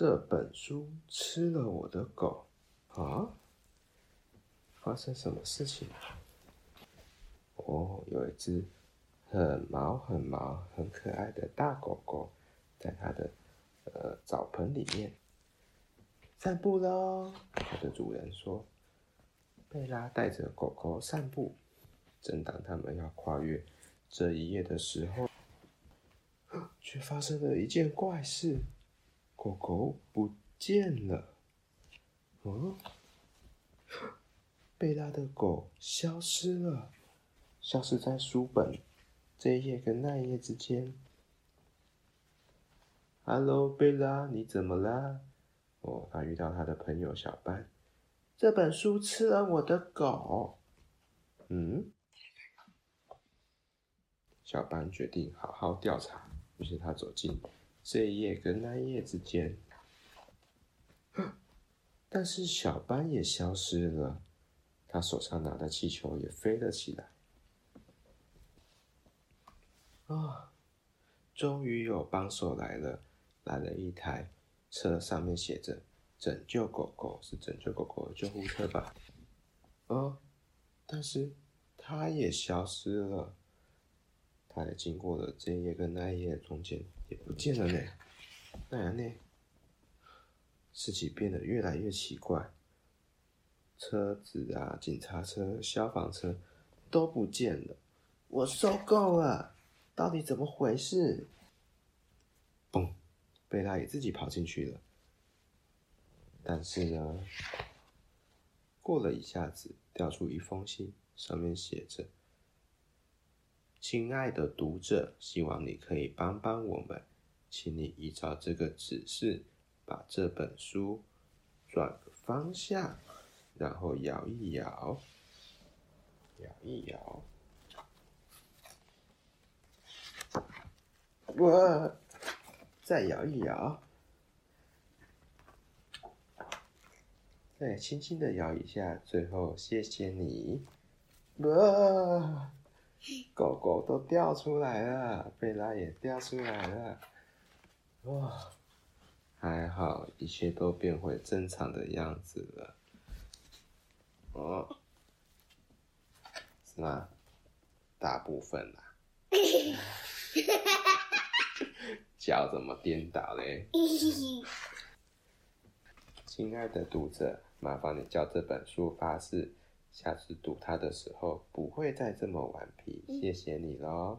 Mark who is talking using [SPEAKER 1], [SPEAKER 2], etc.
[SPEAKER 1] 这本书吃了我的狗啊！发生什么事情？哦，有一只很毛、很毛、很可爱的大狗狗，在它的呃澡盆里面散步喽。它的主人说：“贝拉带着狗狗散步。”正当他们要跨越这一页的时候，却发生了一件怪事。狗狗不见了，嗯，贝拉的狗消失了，消失在书本这一页跟那一页之间。Hello，贝拉，你怎么啦？哦，他遇到他的朋友小班。这本书吃了我的狗。嗯，小班决定好好调查，于是他走进。这一页跟那一页之间，但是小班也消失了，他手上拿的气球也飞了起来。啊、哦，终于有帮手来了，来了一台车，上面写着“拯救狗狗”，是拯救狗狗的救护车吧？哦，但是它也消失了。他也经过了这一页跟那一页中间，也不见了呢。当然呢？事情变得越来越奇怪。车子啊，警察车、消防车都不见了。我受够了！到底怎么回事？嘣！贝拉也自己跑进去了。但是呢，过了一下子，掉出一封信，上面写着。亲爱的读者，希望你可以帮帮我们，请你依照这个指示，把这本书转个方向，然后摇一摇，摇一摇。我！再摇一摇，再轻轻的摇一下，最后谢谢你。哇！都掉出来了，贝拉也掉出来了，哇！还好，一切都变回正常的样子了。哦，是吗？大部分啦。脚怎么颠倒嘞？亲爱的读者，麻烦你叫这本书发誓。下次读它的时候不会再这么顽皮，谢谢你喽。